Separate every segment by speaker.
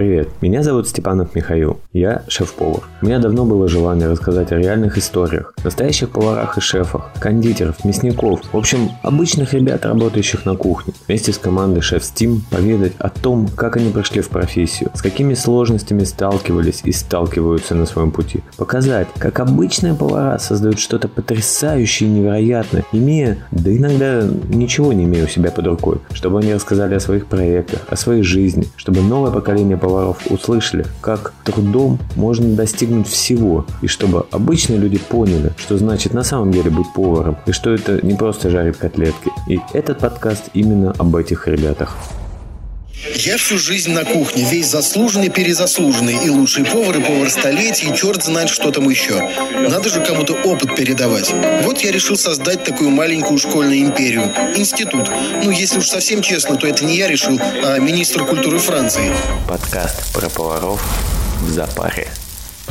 Speaker 1: Привет, меня зовут Степанов Михаил, я шеф-повар. У меня давно было желание рассказать о реальных историях, настоящих поварах и шефах, кондитеров, мясников, в общем, обычных ребят, работающих на кухне. Вместе с командой Шеф Steam поведать о том, как они прошли в профессию, с какими сложностями сталкивались и сталкиваются на своем пути. Показать, как обычные повара создают что-то потрясающее и невероятное, имея, да иногда ничего не имея у себя под рукой, чтобы они рассказали о своих проектах, о своей жизни, чтобы новое поколение поваров услышали, как трудом можно достигнуть всего, и чтобы обычные люди поняли, что значит на самом деле быть поваром, и что это не просто жарить котлетки. И этот подкаст именно об этих ребятах.
Speaker 2: Я всю жизнь на кухне, весь заслуженный, перезаслуженный, и лучший повар, и повар столетий, и черт знает, что там еще. Надо же кому-то опыт передавать. Вот я решил создать такую маленькую школьную империю. Институт. Ну, если уж совсем честно, то это не я решил, а министр культуры Франции.
Speaker 1: Подкаст про поваров в запаре.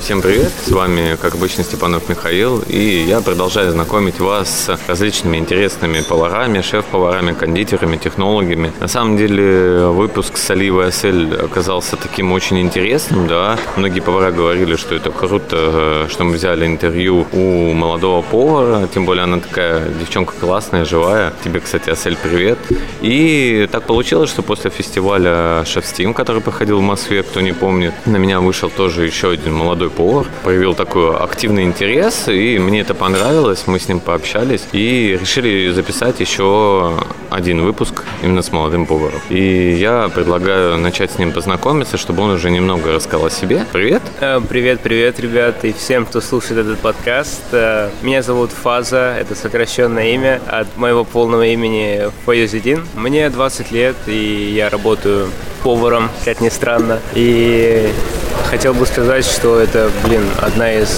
Speaker 1: Всем привет, с вами, как обычно, Степанов Михаил, и я продолжаю знакомить вас с различными интересными поварами, шеф-поварами, кондитерами, технологами. На самом деле, выпуск с Оливой Асель оказался таким очень интересным, да. Многие повара говорили, что это круто, что мы взяли интервью у молодого повара, тем более она такая девчонка классная, живая. Тебе, кстати, Асель, привет. И так получилось, что после фестиваля Шеф Steam, который проходил в Москве, кто не помнит, на меня вышел тоже еще один молодой повар, проявил такой активный интерес, и мне это понравилось, мы с ним пообщались, и решили записать еще один выпуск именно с молодым поваром. И я предлагаю начать с ним познакомиться, чтобы он уже немного рассказал о себе. Привет!
Speaker 3: Э, привет, привет, ребят, и всем, кто слушает этот подкаст. Э, меня зовут Фаза, это сокращенное имя от моего полного имени Фаюзидин. Мне 20 лет, и я работаю поваром, как ни странно. И хотел бы сказать, что это, блин, одна из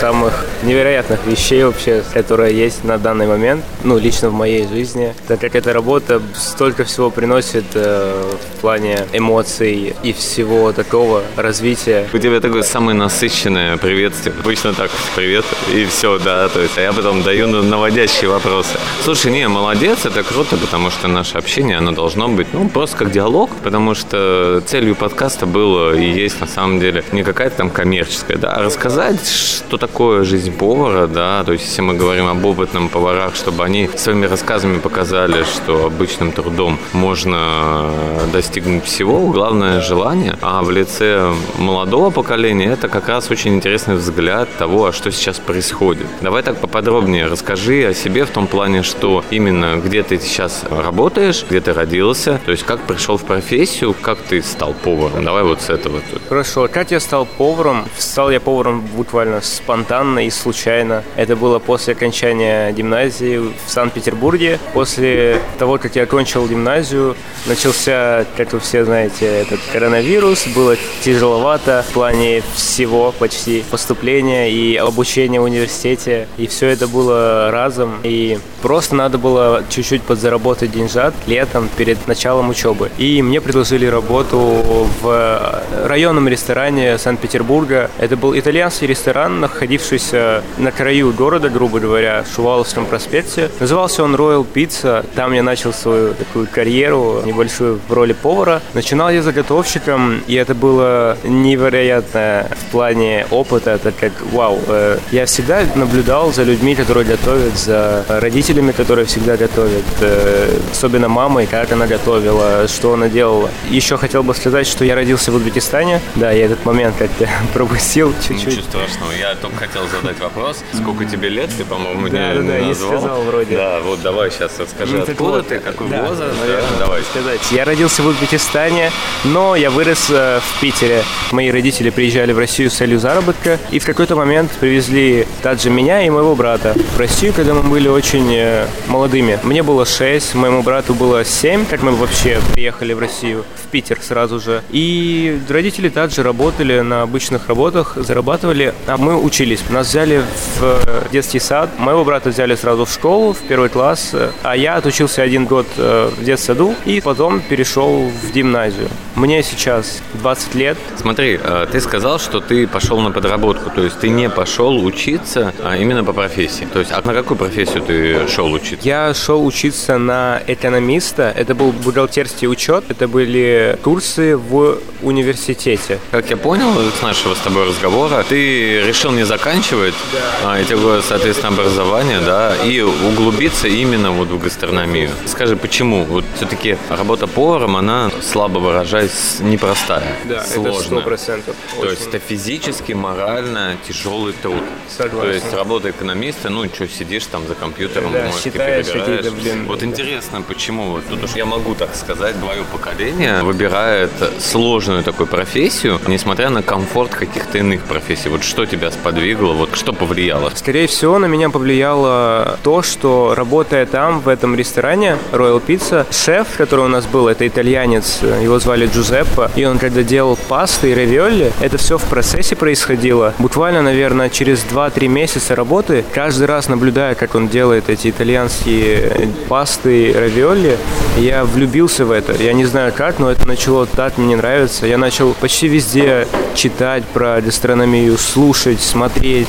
Speaker 3: самых невероятных вещей вообще, которая есть на данный момент, ну, лично в моей жизни, так как эта работа столько всего приносит э, в плане эмоций и всего такого развития.
Speaker 1: У тебя такое самое насыщенное приветствие. Обычно так, привет, и все, да, то есть а я потом даю наводящие вопросы. Слушай, не, молодец, это круто, потому что наше общение, оно должно быть, ну, просто как диалог, потому что целью подкаста было и есть на самом деле не какая-то там коммерческая, да, а рассказать, что такое жизнь повара, да, то есть если мы говорим об опытном поварах, чтобы они своими рассказами показали, что обычным трудом можно достигнуть всего, главное желание, а в лице молодого поколения это как раз очень интересный взгляд того, а что сейчас происходит. Давай так поподробнее расскажи о себе в том плане, что именно где ты сейчас работаешь, где ты родился, то есть как пришел в профессию, как ты стал поваром. Давай вот с этого.
Speaker 3: Хорошо. Как я стал поваром? Стал я поваром буквально спонтанно и случайно. Это было после окончания гимназии в Санкт-Петербурге. После того, как я окончил гимназию, начался, как вы все знаете, этот коронавирус. Было тяжеловато в плане всего почти. Поступления и обучения в университете. И все это было разом. И просто надо было чуть-чуть подзаработать деньжат летом перед началом учебы. И мне предложили работу в районном ресторане Санкт-Петербурга. Это был итальянский ресторан, находившийся на краю города, грубо говоря, в Шуваловском проспекте. Назывался он Royal Pizza. Там я начал свою такую карьеру небольшую в роли повара. Начинал я заготовщиком, и это было невероятно в плане опыта, так как, вау, э, я всегда наблюдал за людьми, которые готовят, за родителями, которые всегда готовят, э, особенно мамой, как она готовила, что она делала. Еще хотел бы сказать, что я родился в Узбекистане. Да, я этот момент как-то пропустил чуть-чуть.
Speaker 1: Ничего страшного. Я только хотел задать вопрос. Сколько тебе лет? Ты, по-моему,
Speaker 3: да,
Speaker 1: не,
Speaker 3: да, да, назвал. сказал вроде.
Speaker 1: Да, вот давай сейчас расскажи, ну, откуда вот, ты, какой да, возраст.
Speaker 3: Наверное, да, давай. Сказать. Я родился в Узбекистане, но я вырос э, в Питере. Мои родители приезжали в Россию с целью заработка, и в какой-то момент привезли также меня и моего брата в Россию, когда мы были очень э, молодыми. Мне было 6, моему брату было 7, как мы вообще приехали в Россию, в Питер сразу же. И родители также работали на обычных работах, зарабатывали, а мы учились. Нас взяли в детский сад, моего брата взяли сразу в школу, в первый класс, а я отучился один год э, в детсаду и потом перешел в гимназию. Мне сейчас 20 лет.
Speaker 1: Смотри, э, ты сказал, что ты пошел на подработку, то есть ты не пошел учиться, а именно по профессии. То есть, а на какую профессию ты шел учиться?
Speaker 3: Я шел учиться на экономиста, это был бухгалтерский учет, это были курсы в университете.
Speaker 1: Как я понял с нашего с тобой разговора, ты решил не заканчивать да. а, эти годы, соответственно, образования, да, и углубиться именно вот в гастрономию. Скажи, почему? Вот все-таки работа поваром, она, слабо выражаясь, непростая,
Speaker 3: да,
Speaker 1: сложная.
Speaker 3: это 100%.
Speaker 1: То есть это физически, морально тяжелый труд.
Speaker 3: Согласен.
Speaker 1: То есть работа экономиста, ну, что, сидишь там за компьютером,
Speaker 3: да, считаешь какие-то, блин.
Speaker 1: Вот интересно, почему, вот тут уж я могу так сказать, твое поколение выбирает сложную такую профессию, несмотря на комфорт каких-то иных профессий. Вот что тебя сподвигло, вот что повлияло?
Speaker 3: Скорее всего, на меня повлияло то, что работая там, в этом ресторане Royal Pizza, шеф, который у нас был, это итальянец, его звали Джузеппе, и он когда делал пасты и равиоли, это все в процессе происходило. Буквально, наверное, через 2-3 месяца работы, каждый раз наблюдая, как он делает эти итальянские пасты и равиоли, я влюбился в это. Я не знаю как, но это начало так мне нравиться. Я начал почти везде читать про гастрономию, слушать, смотреть.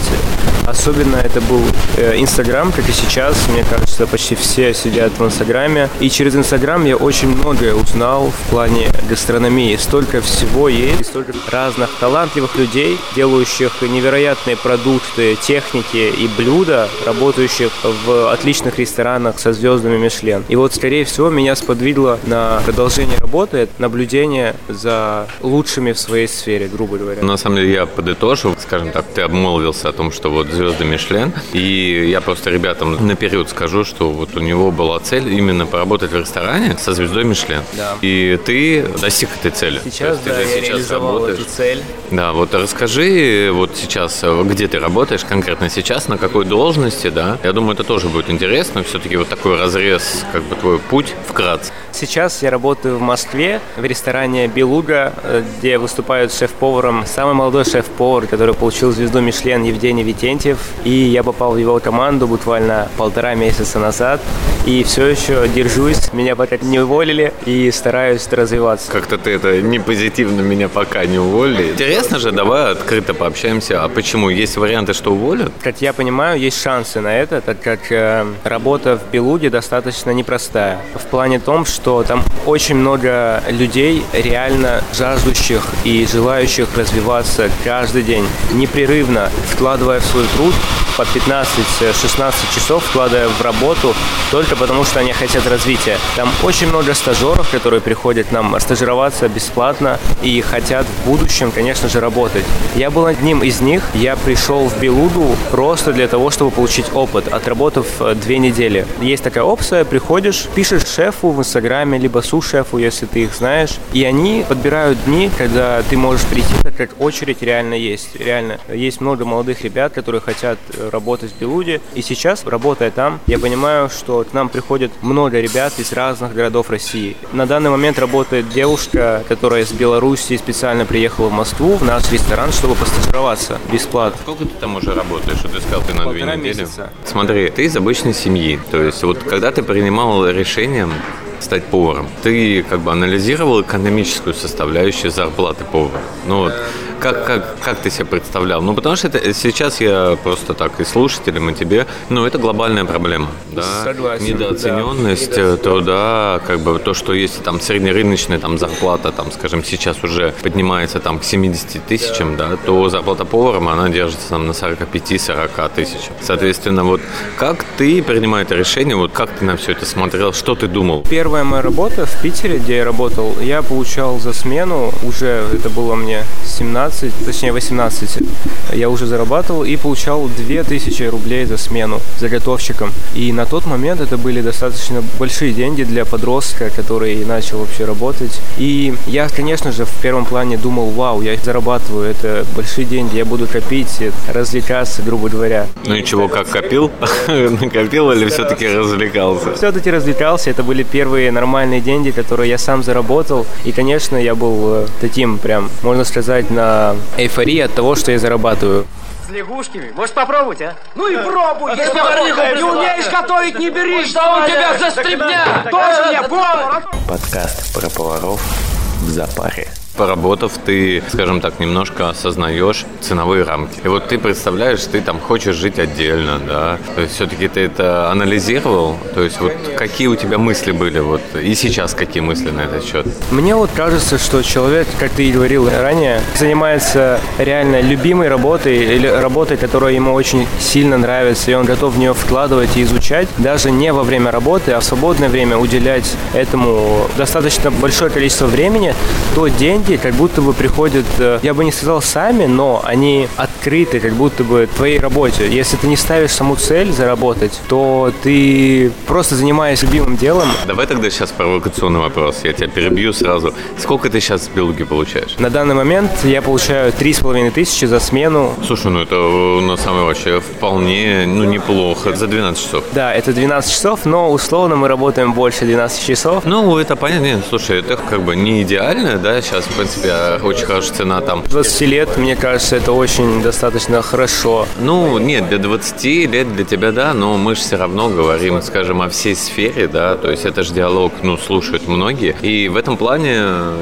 Speaker 3: Особенно это был э, Инстаграм, как и сейчас. Мне кажется, почти все сидят в Инстаграме. И через Инстаграм я очень многое узнал в плане гастрономии. Столько всего есть, столько разных талантливых людей, делающих невероятные продукты, техники и блюда, работающих в отличных ресторанах со звездами Мишлен. И вот, скорее всего, меня сподвигло на продолжение работы, наблюдение за лучшими в своей сфере, грубо говоря.
Speaker 1: На самом деле я подытожу, скажем так, ты обмолвился о том, что вот звезды Мишлен, и я просто ребятам наперед скажу, что вот у него была цель именно поработать в ресторане со звездой Мишлен.
Speaker 3: Да.
Speaker 1: И ты достиг этой цели.
Speaker 3: Сейчас, да, я сейчас реализовал работаешь. эту цель.
Speaker 1: Да, вот расскажи вот сейчас, где ты работаешь конкретно сейчас, на какой должности, да? Я думаю, это тоже будет интересно, все-таки вот такой разрез, как бы твой путь вкратце.
Speaker 3: Сейчас я работаю в Москве, в ресторане «Белуга», э, где выступают шеф-поваром самый молодой шеф-повар, который получил звезду Мишлен Евгений Витентьев. И я попал в его команду буквально полтора месяца назад. И все еще держусь, меня пока не уволили и стараюсь развиваться.
Speaker 1: Как-то ты это не позитивно меня пока не уволили. Интересно же, давай открыто пообщаемся. А почему? Есть варианты, что уволят?
Speaker 3: Как я понимаю, есть шансы на это, так как э, работа в Белуге достаточно непростая. В плане том, что там очень много людей, реально жаждущих и желающих развиваться каждый день, непрерывно, вкладывая в свой труд по 15-16 часов, вкладывая в работу, только потому что они хотят развития. Там очень много стажеров, которые приходят нам стажироваться бесплатно и хотят в будущем, конечно же, работать. Я был одним из них. Я пришел в Белуду просто для того, чтобы получить опыт, отработав э, две недели. Есть такая опция, приходишь, пишешь шефу в Инстаграме, либо су-шефу, если ты их знаешь, и они подбирают дни, когда ты можешь прийти, так как очередь реально есть. Реально. Есть много молодых ребят, которые хотят э, работать в Белуде, и сейчас, работая там, я понимаю, что к нам приходит много ребят из разных городов России. На данный момент работает девушка, которая из Беларуси специально приехала в Москву, в наш ресторан, чтобы постажироваться бесплатно.
Speaker 1: Сколько ты там уже работаешь? Ты сказал, ты на
Speaker 3: Полтора
Speaker 1: две недели?
Speaker 3: месяца.
Speaker 1: Смотри, ты из обычной семьи. То есть вот когда ты принимал решение стать поваром, ты как бы анализировал экономическую составляющую зарплаты повара? Ну вот, как, как, как ты себе представлял? Ну, потому что это, сейчас я просто так и слушателям, и тебе, ну, это глобальная проблема. Да?
Speaker 3: Согласен.
Speaker 1: Недооцененность
Speaker 3: да.
Speaker 1: труда, как бы то, что есть там среднерыночная там зарплата, там, скажем, сейчас уже поднимается там к 70 тысячам, да, то зарплата поваром, она держится там на 45-40 тысяч. Соответственно, вот как ты принимаешь это решение, вот как ты на все это смотрел, что ты думал?
Speaker 3: Первая моя работа в Питере, где я работал, я получал за смену, уже это было мне 17, точнее 18, я уже зарабатывал и получал 2000 рублей за смену заготовщиком. И на тот момент это были достаточно большие деньги для подростка, который начал вообще работать. И я, конечно же, в первом плане думал, вау, я зарабатываю, это большие деньги, я буду копить, развлекаться, грубо говоря.
Speaker 1: Ну и чего, как копил? Накопил или все-таки развлекался?
Speaker 3: Все-таки развлекался, это были первые нормальные деньги, которые я сам заработал. И, конечно, я был э, таким прям, можно сказать, на эйфории от того, что я зарабатываю.
Speaker 4: С лягушками? Может попробовать, а?
Speaker 5: Ну и пробуй!
Speaker 4: Если не умеешь готовить, не бери!
Speaker 5: Что у тебя за стрипня?
Speaker 4: Тоже мне повар!
Speaker 2: Подкаст про поваров в запаре.
Speaker 1: Поработав, ты, скажем так, немножко осознаешь ценовые рамки. И вот ты представляешь, ты там хочешь жить отдельно, да, все-таки ты это анализировал, то есть вот какие у тебя мысли были, вот и сейчас какие мысли на этот счет?
Speaker 3: Мне вот кажется, что человек, как ты и говорил ранее, занимается реально любимой работой или работой, которая ему очень сильно нравится, и он готов в нее вкладывать и изучать, даже не во время работы, а в свободное время уделять этому достаточно большое количество времени, то деньги как будто бы приходят, э, я бы не сказал сами, но они открыты как будто бы твоей работе. Если ты не ставишь саму цель заработать, то ты просто занимаясь любимым делом.
Speaker 1: Давай тогда сейчас провокационный вопрос. Я тебя перебью сразу. Сколько ты сейчас в Белуге получаешь?
Speaker 3: На данный момент я получаю три с половиной тысячи за смену.
Speaker 1: Слушай, ну это э, на самом вообще вполне ну, неплохо. За 12 часов.
Speaker 3: Да, это 12 часов, но условно мы работаем больше 12 часов.
Speaker 1: Ну, это понятно. Нет, слушай, это как бы не идеально, да, сейчас, принципе, очень хорошая цена там.
Speaker 3: 20 лет, мне кажется, это очень достаточно хорошо.
Speaker 1: Ну, нет, для 20 лет для тебя, да, но мы же все равно говорим, скажем, о всей сфере, да, то есть это же диалог, ну, слушают многие. И в этом плане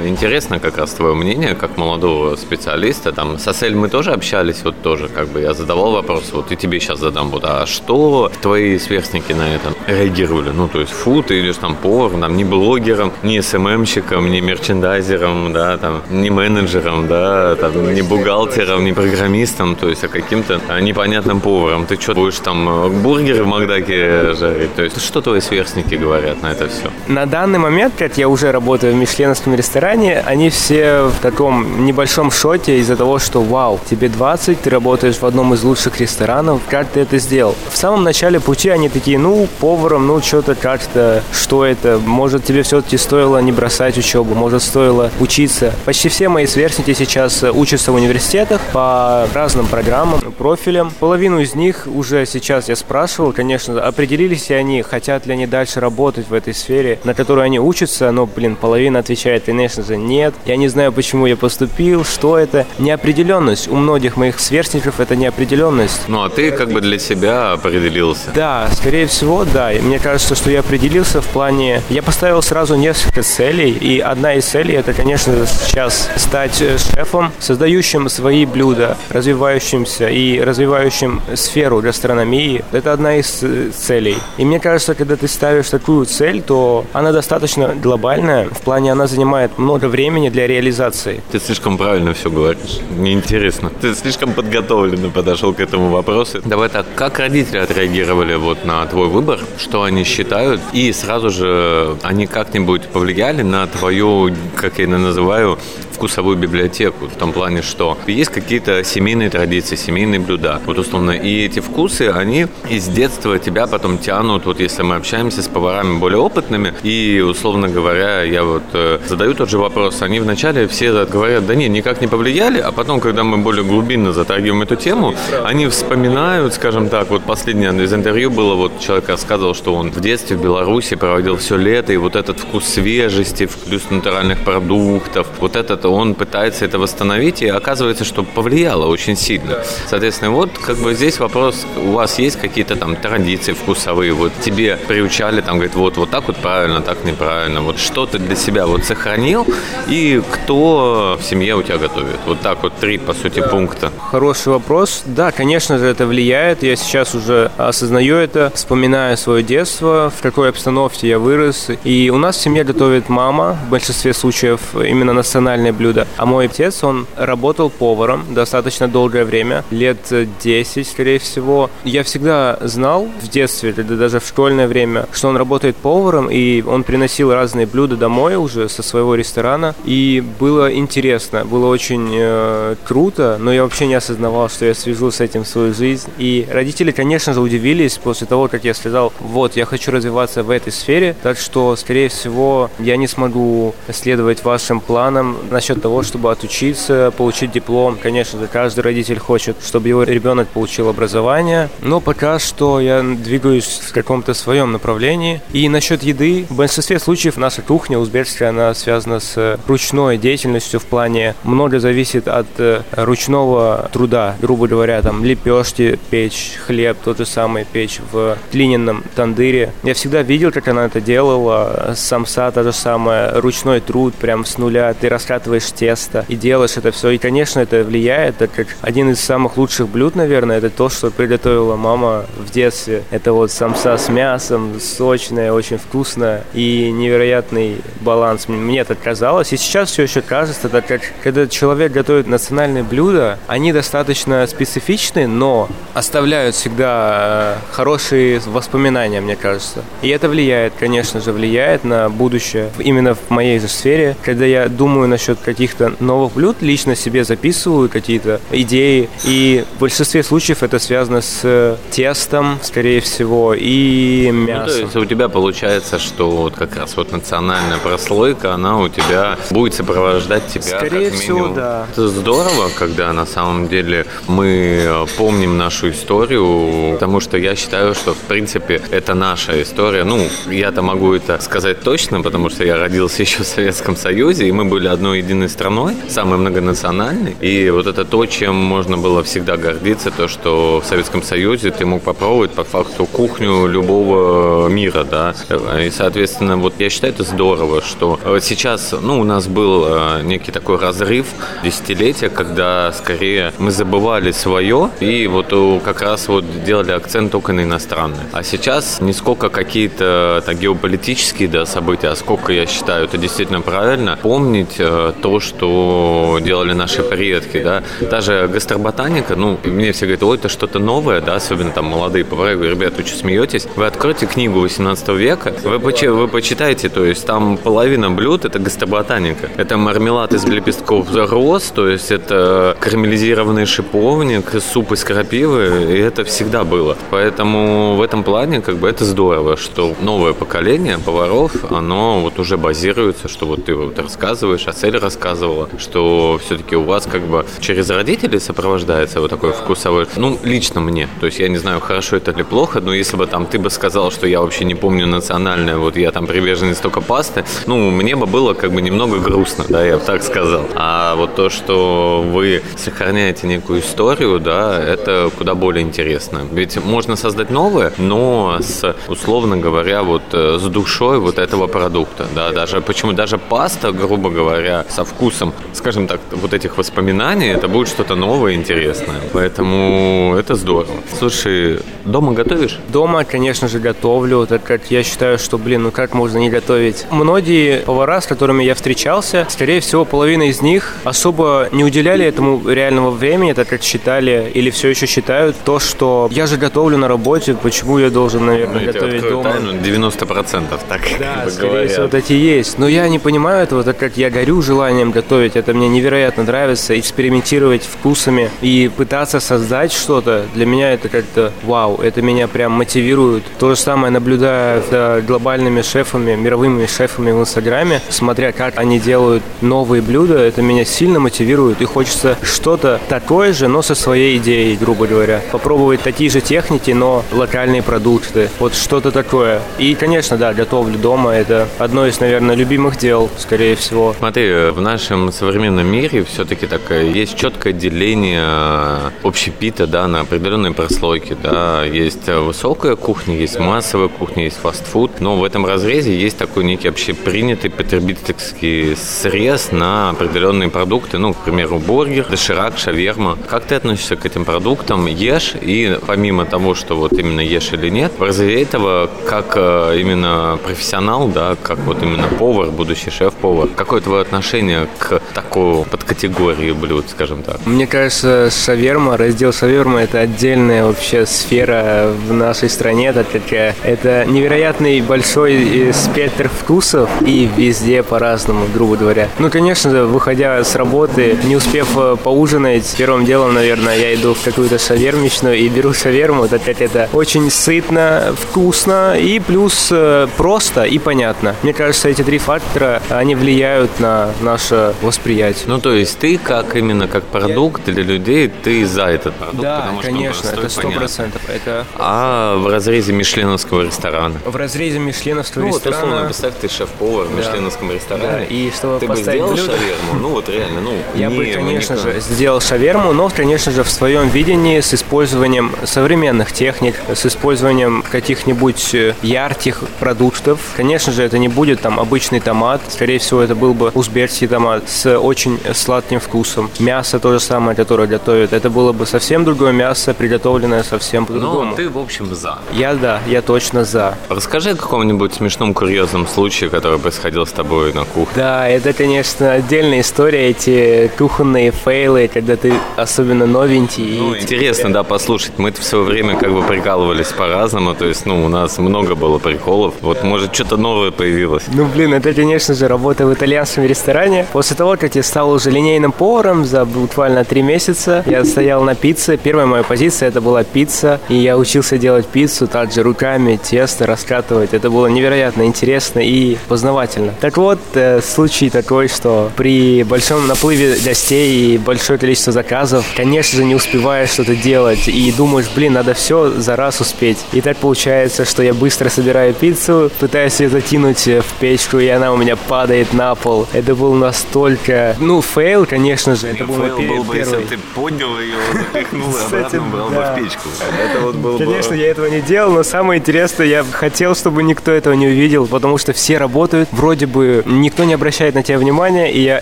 Speaker 1: интересно как раз твое мнение, как молодого специалиста. Там с Асель мы тоже общались, вот тоже, как бы я задавал вопрос, вот и тебе сейчас задам, вот, а что твои сверстники на это реагировали? Ну, то есть, фу, ты идешь там повар, там, не блогером, не СММщиком, не мерчендайзером, да, там, не менеджером, да, там, не бухгалтером, не программистом, то есть, а каким-то непонятным поваром. Ты что, будешь там э, бургеры в Макдаке жарить? То есть, что твои сверстники говорят на это все?
Speaker 3: На данный момент, как я уже работаю в мишленовском ресторане, они все в таком небольшом шоте из-за того, что вау, тебе 20, ты работаешь в одном из лучших ресторанов, как ты это сделал? В самом начале пути они такие, ну, поваром, ну, что-то как-то, что это? Может, тебе все-таки стоило не бросать учебу, может, стоило учиться. Почти все мои сверстники сейчас учатся в университетах по разным программам, профилям. Половину из них уже сейчас я спрашивал, конечно, определились ли они, хотят ли они дальше работать в этой сфере, на которой они учатся, но, блин, половина отвечает, конечно же, нет. Я не знаю, почему я поступил, что это. Неопределенность. У многих моих сверстников это неопределенность.
Speaker 1: Ну, а ты как бы для себя определился?
Speaker 3: Да, скорее всего, да. И мне кажется, что я определился в плане... Я поставил сразу несколько целей, и одна из целей это, конечно, сейчас стать э, шефом, создающим свои блюда, развивающимся и развивающим сферу гастрономии. Это одна из э, целей. И мне кажется, когда ты ставишь такую цель, то она достаточно глобальная. В плане она занимает много времени для реализации.
Speaker 1: Ты слишком правильно все говоришь. Мне интересно. Ты слишком подготовленно подошел к этому вопросу. Давай так, как родители отреагировали вот на твой выбор? Что они считают? И сразу же они как-нибудь повлияли на твою, как я это называю, mercado вкусовую библиотеку, в том плане, что есть какие-то семейные традиции, семейные блюда, вот условно, и эти вкусы, они из детства тебя потом тянут, вот если мы общаемся с поварами более опытными, и, условно говоря, я вот э, задаю тот же вопрос, они вначале все говорят, да не, никак не повлияли, а потом, когда мы более глубинно затрагиваем эту тему, они вспоминают, скажем так, вот последнее из интервью было, вот человек рассказывал, что он в детстве в Беларуси проводил все лето, и вот этот вкус свежести, вкус натуральных продуктов, вот этот он пытается это восстановить, и оказывается, что повлияло очень сильно. Соответственно, вот как бы здесь вопрос, у вас есть какие-то там традиции вкусовые, вот тебе приучали, там, говорит, вот, вот так вот правильно, так неправильно, вот что ты для себя вот сохранил, и кто в семье у тебя готовит? Вот так вот три, по сути, пункта.
Speaker 3: Хороший вопрос. Да, конечно же, это влияет. Я сейчас уже осознаю это, вспоминаю свое детство, в какой обстановке я вырос. И у нас в семье готовит мама, в большинстве случаев именно национальные блюда. А мой отец, он работал поваром достаточно долгое время, лет 10, скорее всего. Я всегда знал в детстве, даже в школьное время, что он работает поваром, и он приносил разные блюда домой уже со своего ресторана. И было интересно, было очень э, круто, но я вообще не осознавал, что я свяжу с этим свою жизнь. И родители, конечно же, удивились после того, как я сказал, вот, я хочу развиваться в этой сфере, так что, скорее всего, я не смогу следовать вашим планам насчет того, чтобы отучиться, получить диплом. Конечно каждый родитель хочет, чтобы его ребенок получил образование, но пока что я двигаюсь в каком-то своем направлении. И насчет еды, в большинстве случаев наша кухня узбекская, она связана с ручной деятельностью в плане много зависит от э, ручного труда, грубо говоря, там лепешки печь, хлеб тот же самый печь в глиняном тандыре. Я всегда видел, как она это делала, самса та же самая, ручной труд прям с нуля, ты раскатываешь замешиваешь тесто и делаешь это все. И, конечно, это влияет, так как один из самых лучших блюд, наверное, это то, что приготовила мама в детстве. Это вот самса с мясом, сочная, очень вкусная и невероятный баланс. Мне это казалось. И сейчас все еще кажется, так как когда человек готовит национальные блюда, они достаточно специфичны, но оставляют всегда э, хорошие воспоминания, мне кажется. И это влияет, конечно же, влияет на будущее именно в моей же сфере. Когда я думаю насчет каких-то новых блюд, лично себе записываю какие-то идеи. И в большинстве случаев это связано с тестом, скорее всего, и мясом. Ну, то
Speaker 1: есть у тебя получается, что вот как раз вот национальная прослойка, она у тебя будет сопровождать тебя
Speaker 3: Скорее
Speaker 1: как
Speaker 3: всего, да.
Speaker 1: Это здорово, когда на самом деле мы помним нашу историю, потому что я считаю, что в принципе это наша история. Ну, я-то могу это сказать точно, потому что я родился еще в Советском Союзе, и мы были одной единой страной, самой многонациональной. И вот это то, чем можно было всегда гордиться, то, что в Советском Союзе ты мог попробовать по факту кухню любого мира, да. И, соответственно, вот я считаю это здорово, что сейчас, ну, у нас был э, некий такой разрыв десятилетия, когда скорее мы забывали свое и вот как раз вот делали акцент только на иностранное. А сейчас не сколько какие-то так, геополитические да, события, а сколько, я считаю, это действительно правильно, помнить э, то, что делали наши предки, да. Даже гастроботаника, ну, мне все говорят, ой, это что-то новое, да, особенно там молодые повара, я говорю, ребят, вы что, смеетесь? Вы откройте книгу 18 века, вы, почи, вы почитайте, то есть там половина блюд это гастроботаника. Это мармелад из лепестков роз, то есть это карамелизированный шиповник, суп из крапивы, и это всегда было. Поэтому в этом плане как бы это здорово, что новое поколение поваров, оно вот уже базируется, что вот ты вот рассказываешь, а цель рассказывала, что все-таки у вас как бы через родителей сопровождается вот такой вкусовой, ну, лично мне, то есть я не знаю, хорошо это или плохо, но если бы там ты бы сказал, что я вообще не помню национальное, вот я там приверженец только пасты, ну, мне бы было как бы немного грустно, да, я бы так сказал. А вот то, что вы сохраняете некую историю, да, это куда более интересно. Ведь можно создать новое, но с, условно говоря, вот э, с душой вот этого продукта, да, даже, почему даже паста, грубо говоря, со вкусом, скажем так, вот этих воспоминаний, это будет что-то новое, интересное. Поэтому это здорово. Слушай, дома готовишь?
Speaker 3: Дома, конечно же, готовлю, так как я считаю, что, блин, ну как можно не готовить? Многие повара, с которыми я встречался, скорее всего, половина из них особо не уделяли этому реального времени, так как считали или все еще считают то, что я же готовлю на работе, почему я должен, наверное, ну, готовить дома? Тайну,
Speaker 1: 90% так
Speaker 3: Да, скорее говорят. всего, так и есть. Но я не понимаю этого, так как я горю желанием готовить. Это мне невероятно нравится, экспериментировать вкусами и пытаться создать что-то. Для меня это как-то вау, это меня прям мотивирует. То же самое наблюдая за глобальными шефами, мировыми шефами в Инстаграме, смотря как они делают новые блюда, это меня сильно мотивирует и хочется что-то такое же, но со своей идеей, грубо говоря. Попробовать такие же техники, но локальные продукты. Вот что-то такое. И, конечно, да, готовлю дома. Это одно из, наверное, любимых дел, скорее всего.
Speaker 1: Смотри, в нашем современном мире все-таки такое есть четкое деление общепита, да, на определенные прослойки, да. Есть высокая кухня, есть массовая кухня, есть фастфуд, но в этом разрезе есть такой некий общепринятый потребительский срез на определенные продукты, ну, к примеру, бургер, доширак, шаверма. Как ты относишься к этим продуктам? Ешь, и помимо того, что вот именно ешь или нет, в разрезе этого, как э, именно профессионал, да, как вот именно повар, будущий шеф-повар, какое твое отношение к такой подкатегории блюд, скажем так?
Speaker 3: Мне кажется, шаверма, раздел шаверма – это отдельная вообще сфера в нашей стране, так как э, это невероятный большой спектр вкусов и везде по-разному, грубо говоря. Ну, конечно же, выходя с работы, не успев э, поужинать, первым делом, наверное, я иду в какую-то шавермичную и беру шаверму, так как это очень сытно, вкусно и плюс э, просто и понятно. Мне кажется, эти три фактора, они влияют на наше восприятие.
Speaker 1: Ну, то есть ты как именно как продукт для людей, ты за этот продукт?
Speaker 3: Да, конечно, это сто процентов. Это...
Speaker 1: А в разрезе мишленовского ресторана?
Speaker 3: В разрезе мишленовского ну, ресторана...
Speaker 1: Ну, вот условно, представь, ты шеф-повар в да. мишленовском ресторане. Да,
Speaker 3: и чтобы
Speaker 1: ты бы сделал блюдо... шаверму? Ну, вот реально, ну,
Speaker 3: Я бы, конечно же, сделал шаверму, но, конечно же, в своем видении с использованием современных техник, с использованием каких-нибудь э, ярких продуктов. Конечно же, это не будет там обычный томат. Скорее всего, это был бы узбекский томат с очень сладким вкусом. Мясо то же самое, которое готовят. Это было бы совсем другое мясо, приготовленное совсем по-другому.
Speaker 1: Ну, ты, в общем, за.
Speaker 3: Я да, я точно за.
Speaker 1: Расскажи о каком-нибудь смешном курьезном случае, который происходил с тобой на кухне.
Speaker 3: Да, это, конечно, отдельная история, эти кухонные фейлы, когда ты особенно новенький.
Speaker 1: Ну,
Speaker 3: и
Speaker 1: интересно, да, послушать. Мы в свое время как бы прикалывались по-разному, то есть, ну, у нас много было приколов. Вот, может, что-то новое появилось.
Speaker 3: Ну, блин, это, конечно же, работа в итальянском ресторане. После того, как я стал уже линейным поваром за буквально три месяца, я стоял на пицце. Первая моя позиция это была пицца, и я учился делать пиццу также руками, тесто раскатывать. Это было невероятно интересно и познавательно. Так вот, э, случай такой, что при большом наплыве гостей и большое количество заказов, конечно же, не успеваешь что-то делать и думаешь, блин, надо все за раз успеть. И так получается, что я быстро собираю пиццу, пытаюсь ее закинуть в печку, и она у меня падает на пол. Это был настолько... Ну, фейл, конечно же. Это был мой
Speaker 1: Фейл был бы, если бы ты поднял ее, запихнул и обратно брал бы в печку. Это вот было бы...
Speaker 3: Конечно, я этого не делал, но самое интересное, я хотел, чтобы никто этого не увидел, потому что все работают, вроде бы никто не обращает на тебя внимания, и я,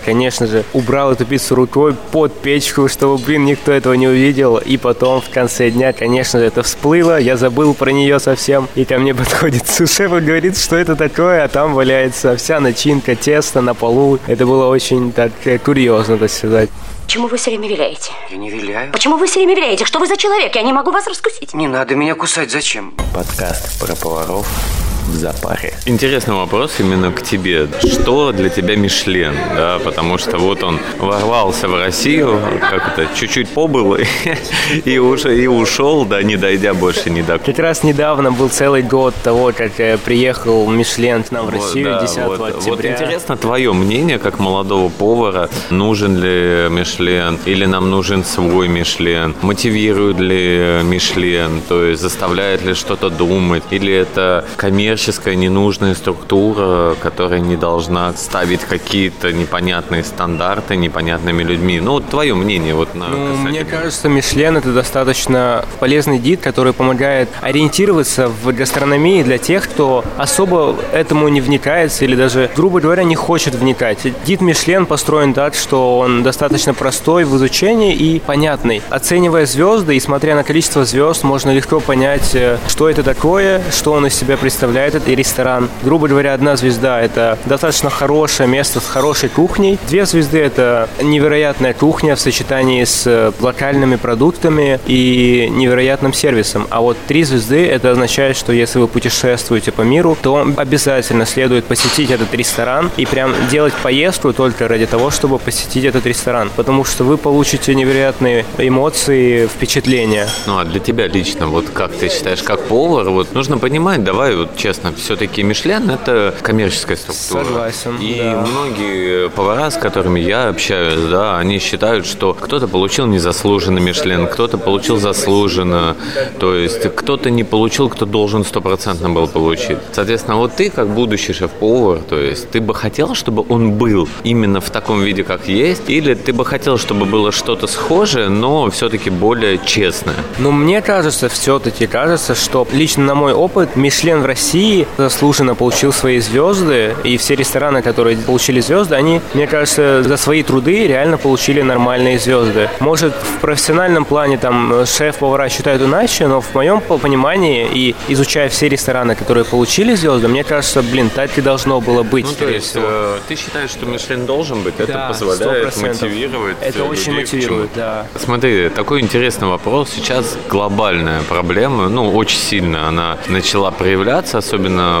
Speaker 3: конечно же, убрал эту пиццу рукой под печку, чтобы, блин, никто этого не увидел, и потом в конце дня, конечно же, это всплыло, я забыл про нее совсем, и ко мне подходит су-шеф и говорит, что это такое, а там валяется вся начинка, тесто на полу. Это было очень так э, курьезно, так сказать.
Speaker 5: Почему вы все время виляете?
Speaker 6: Я не виляю.
Speaker 5: Почему вы все время виляете? Что вы за человек? Я не могу вас раскусить.
Speaker 6: Не надо меня кусать, зачем?
Speaker 1: Подкаст про поваров в запаре. Интересный вопрос именно к тебе. Что для тебя Мишлен? Да, потому что вот он ворвался в Россию, как это, чуть-чуть побыл и, и, уже, и ушел, да, не дойдя больше ни до
Speaker 3: Как раз недавно был целый год того, как э, приехал Мишлен к нам в
Speaker 1: Вот,
Speaker 3: Россию
Speaker 1: да,
Speaker 3: 10
Speaker 1: вот,
Speaker 3: октября.
Speaker 1: Вот интересно твое мнение, как молодого повара, нужен ли Мишлен, или нам нужен свой Мишлен, мотивирует ли Мишлен, то есть заставляет ли что-то думать, или это коммерческая ненужная структура, которая не должна ставить какие-то непонятные стандарты непонятными людьми. Ну, вот твое мнение вот на
Speaker 3: Ну,
Speaker 1: касательно-
Speaker 3: мне кажется, Мишлен это достаточно полезный гид, который помогает ориентироваться в гастрономии для тех, кто особо этому не вникается или даже, грубо говоря, не хочет вникать. Гид Мишлен построен так, что он достаточно простой в изучении и понятный. Оценивая звезды и смотря на количество звезд, можно легко понять, э, что это такое, что он из себя представляет, этот ресторан. Грубо говоря, одна звезда – это достаточно хорошее место с хорошей кухней. Две звезды – это невероятная кухня в сочетании с э, локальными продуктами и невероятным сервисом. А вот три звезды – это означает, что если вы путешествуете по миру, то обязательно следует посетить этот ресторан и прям делать поездку только ради того, чтобы посетить этот ресторан. Потому что вы получите невероятные эмоции, впечатления.
Speaker 1: Ну а для тебя лично, вот как ты считаешь, как повар, вот нужно понимать, давай вот честно, все-таки Мишлен это коммерческая структура.
Speaker 3: Согласен,
Speaker 1: И
Speaker 3: да.
Speaker 1: многие повара, с которыми я общаюсь, да, они считают, что кто-то получил незаслуженно Мишлен, кто-то получил заслуженно, то есть кто-то не получил, кто должен стопроцентно был получить. Соответственно, вот ты как будущий шеф-повар, то есть ты бы хотел, чтобы он был именно в таком виде, как есть, или ты бы хотел, чтобы было что-то схожее, но все-таки более честное?
Speaker 3: Но мне кажется, все-таки кажется, что лично на мой опыт Мишлен в России заслуженно получил свои звезды, и все рестораны, которые получили звезды, они, мне кажется, за свои труды реально получили нормальные звезды. Может, в профессиональном плане там шеф-повара считают иначе, но в моем понимании и изучая все рестораны, которые получили звезды, мне кажется, блин, так и должно было быть.
Speaker 1: Ну, то есть, э, ты считаешь, что Мишлен должен быть? Это
Speaker 3: Да,
Speaker 1: позволяет
Speaker 3: 100%.
Speaker 1: мотивировать
Speaker 3: Это
Speaker 1: э,
Speaker 3: очень
Speaker 1: людей к
Speaker 3: мотивирует, да.
Speaker 1: Смотри, такой интересный вопрос. Сейчас глобальная проблема, ну, очень сильно она начала проявляться, особенно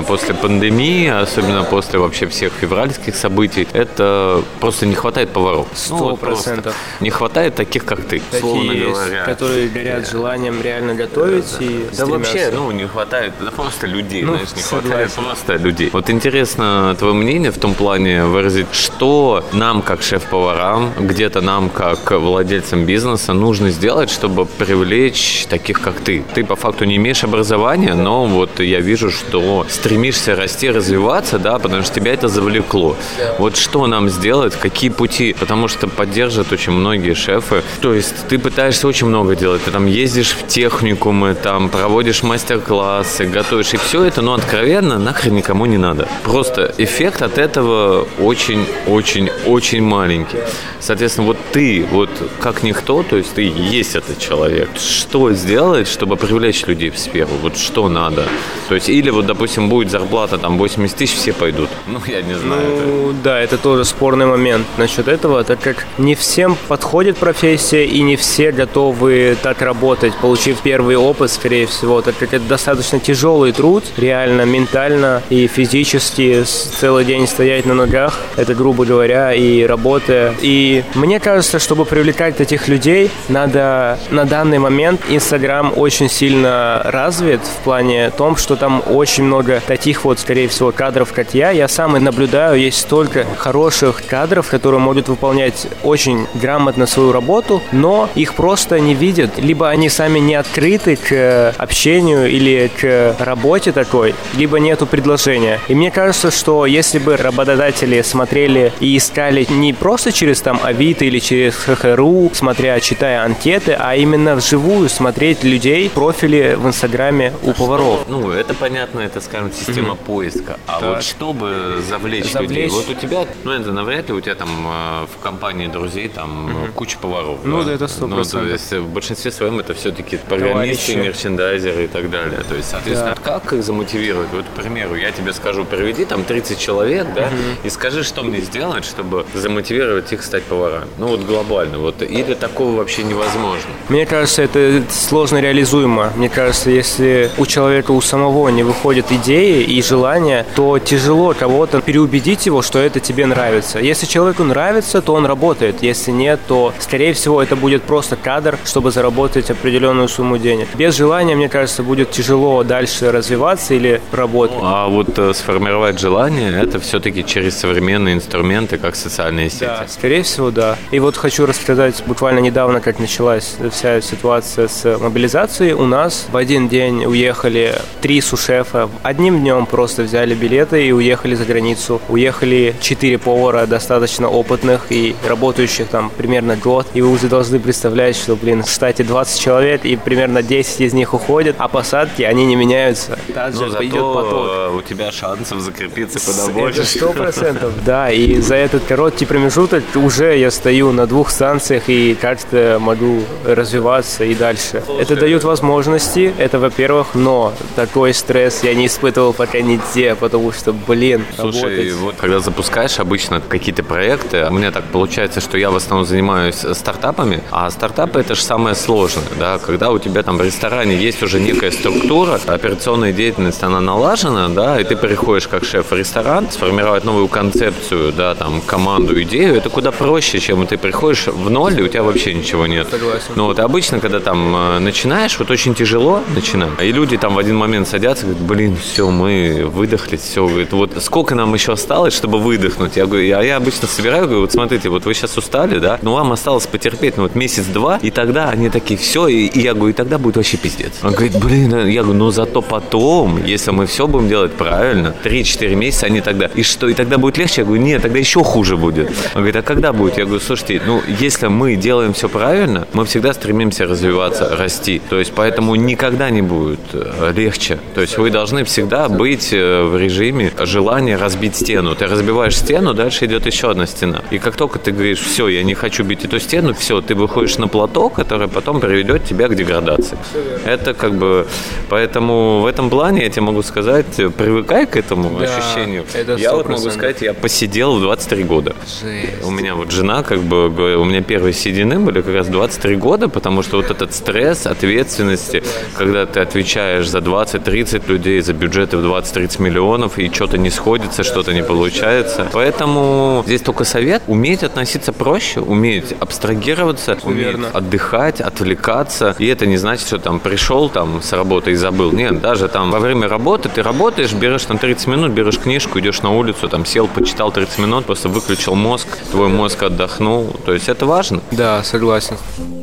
Speaker 1: после пандемии, особенно после вообще всех февральских событий. Это просто не хватает поваров. Ну,
Speaker 3: Сто процентов.
Speaker 1: Не хватает таких, как ты, словно
Speaker 3: Такие есть,
Speaker 1: говоря.
Speaker 3: которые горят желанием реально готовить и
Speaker 1: Да вообще,
Speaker 3: стремятся.
Speaker 1: ну, не хватает да просто людей,
Speaker 3: Ну,
Speaker 1: знаешь, не хватает просто людей. Вот интересно твое мнение в том плане выразить, что нам, как шеф-поварам, где-то нам, как владельцам бизнеса, нужно сделать, чтобы привлечь таких, как ты. Ты по факту не имеешь образования, но вот я вижу, что что стремишься расти, развиваться, да, потому что тебя это завлекло. Вот что нам сделать, какие пути, потому что поддержат очень многие шефы. То есть ты пытаешься очень много делать, ты там ездишь в техникумы, там проводишь мастер-классы, готовишь, и все это, ну, откровенно, нахрен никому не надо. Просто эффект от этого очень-очень-очень маленький. Соответственно, вот ты, вот как никто, то есть ты есть этот человек. Что сделать, чтобы привлечь людей в сферу? Вот что надо? То есть, или вот, допустим, будет зарплата там 80 тысяч, все пойдут. Ну, я не знаю.
Speaker 3: Ну, да, это тоже спорный момент насчет этого, так как не всем подходит профессия и не все готовы так работать, получив первый опыт, скорее всего, так как это достаточно тяжелый труд, реально, ментально и физически целый день стоять на ногах, это, грубо говоря, и работая. И мне кажется, чтобы привлекать этих людей, надо на данный момент Инстаграм очень сильно развит в плане том, что там очень много таких вот, скорее всего, кадров, как я. Я сам и наблюдаю, есть столько хороших кадров, которые могут выполнять очень грамотно свою работу, но их просто не видят. Либо они сами не открыты к общению или к работе такой, либо нету предложения. И мне кажется, что если бы работодатели смотрели и искали не просто через там Авито или через ХХРУ, смотря, читая анкеты, а именно вживую смотреть людей, профили в Инстаграме у поваров.
Speaker 1: Ну, это понятно, это, скажем, система mm-hmm. поиска. А так. вот чтобы завлечь, завлечь людей, вот у тебя, ну, это навряд ли у тебя там э, в компании друзей там mm-hmm. куча поваров.
Speaker 3: Ну, да, это 100%. Ну,
Speaker 1: то есть в большинстве своем это все-таки программисты, мерчендайзеры и так далее. То есть, соответственно, да. как их замотивировать? Вот, к примеру, я тебе скажу, приведи там 30 человек, да, mm-hmm. и скажи, что мне сделать, чтобы замотивировать их стать поварами. Ну, вот глобально. Вот, или такого вообще невозможно?
Speaker 3: Мне кажется, это сложно реализуемо. Мне кажется, если у человека у самого не выходят идеи и желания, то тяжело кого-то переубедить его, что это тебе нравится. Если человеку нравится, то он работает. Если нет, то, скорее всего, это будет просто кадр, чтобы заработать определенную сумму денег. Без желания, мне кажется, будет тяжело дальше развиваться или работать.
Speaker 1: Ну, а вот э, сформировать желание, это все-таки через современные инструменты, как социальные сети.
Speaker 3: Да, скорее всего, да. И вот хочу рассказать буквально недавно, как началась вся ситуация с мобилизацией. У нас в один день уехали три сушефа. Одним днем просто взяли билеты и уехали за границу. Уехали четыре повара достаточно опытных и работающих там примерно год. И вы уже должны представлять, что, блин, в штате 20 человек и примерно 10 из них уходят, а посадки, они не меняются.
Speaker 1: Также Но зато идет поток. у тебя шансов закрепиться куда больше.
Speaker 3: Сто процентов, да. И за этот короткий промежуток уже я стою на двух станциях и как-то могу развиваться и дальше. Это дает возможности, это во-первых, но такой стресс я не испытывал пока нигде, потому что, блин,
Speaker 1: Слушай,
Speaker 3: работать.
Speaker 1: вот когда запускаешь обычно какие-то проекты, у меня так получается, что я в основном занимаюсь стартапами, а стартапы это же самое сложное, да, когда у тебя там в ресторане есть уже некая структура, операционная деятельность, она налажена, да, и ты приходишь как шеф в ресторан, сформировать новую концепцию, да, там, команду, идею, это куда проще, чем ты приходишь в ноль, и у тебя вообще ничего нет.
Speaker 3: Согласен.
Speaker 1: Ну вот обычно, когда там э, начинаешь, вот очень тяжело начинать, и люди там в один момент садятся, говорят, блин, все, мы выдохли, все, говорит, вот сколько нам еще осталось, чтобы выдохнуть? Я говорю, а я обычно собираю, говорю, вот смотрите, вот вы сейчас устали, да, но вам осталось потерпеть, ну вот месяц-два, и тогда они такие, все, и, и я говорю, и тогда будет вообще пиздец. Он говорит, блин, э, я говорю, ну зато потом, если мы все будем делать правильно, 3-4 месяца, они тогда, и что, и тогда будет легче? Я говорю, нет, тогда еще хуже будет. Он говорит, а когда будет? Я говорю, слушайте, ну если мы делаем все правильно, мы всегда стремимся развиваться, расти. То есть поэтому никогда не будет э, легче. То есть вы должны всегда быть э, в режиме желания разбить стену. Ты разбиваешь стену, дальше идет еще одна стена. И как только ты говоришь, все, я не хочу бить эту стену, все, ты выходишь на плато, который потом приведет тебя к деградации. Это как бы... Поэтому в этом плане я тебе могу сказать, привыкай к этому да, ощущению. Я вот могу сказать, я посидел в 23 года.
Speaker 3: Жесть.
Speaker 1: У меня вот жена, как бы, у меня первые седины были как раз 23 года, потому что вот этот стресс, ответственности, когда ты отвечаешь за 20-30 людей, за бюджеты в 20-30 миллионов, и что-то не сходится, что-то не получается. Поэтому здесь только совет уметь относиться проще, уметь абстрагироваться, уметь
Speaker 3: Верно.
Speaker 1: отдыхать, отвлекаться. И это не значит, что там пришел там с работы и забыл. Нет, даже там во время работы ты работаешь, берешь там 30 минут, берешь книжку, идешь на улицу, там сел, почитал 30 минут, просто выключил мозг, твой мозг отдохнул. То есть это важно.
Speaker 3: Да, согласен.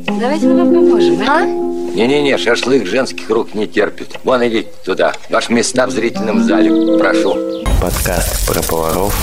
Speaker 7: Давайте мы вам поможем, а? Не-не-не, шашлык женских рук не терпит. Вон идите туда. Ваши места в зрительном зале. Прошу.
Speaker 1: Подкаст про поваров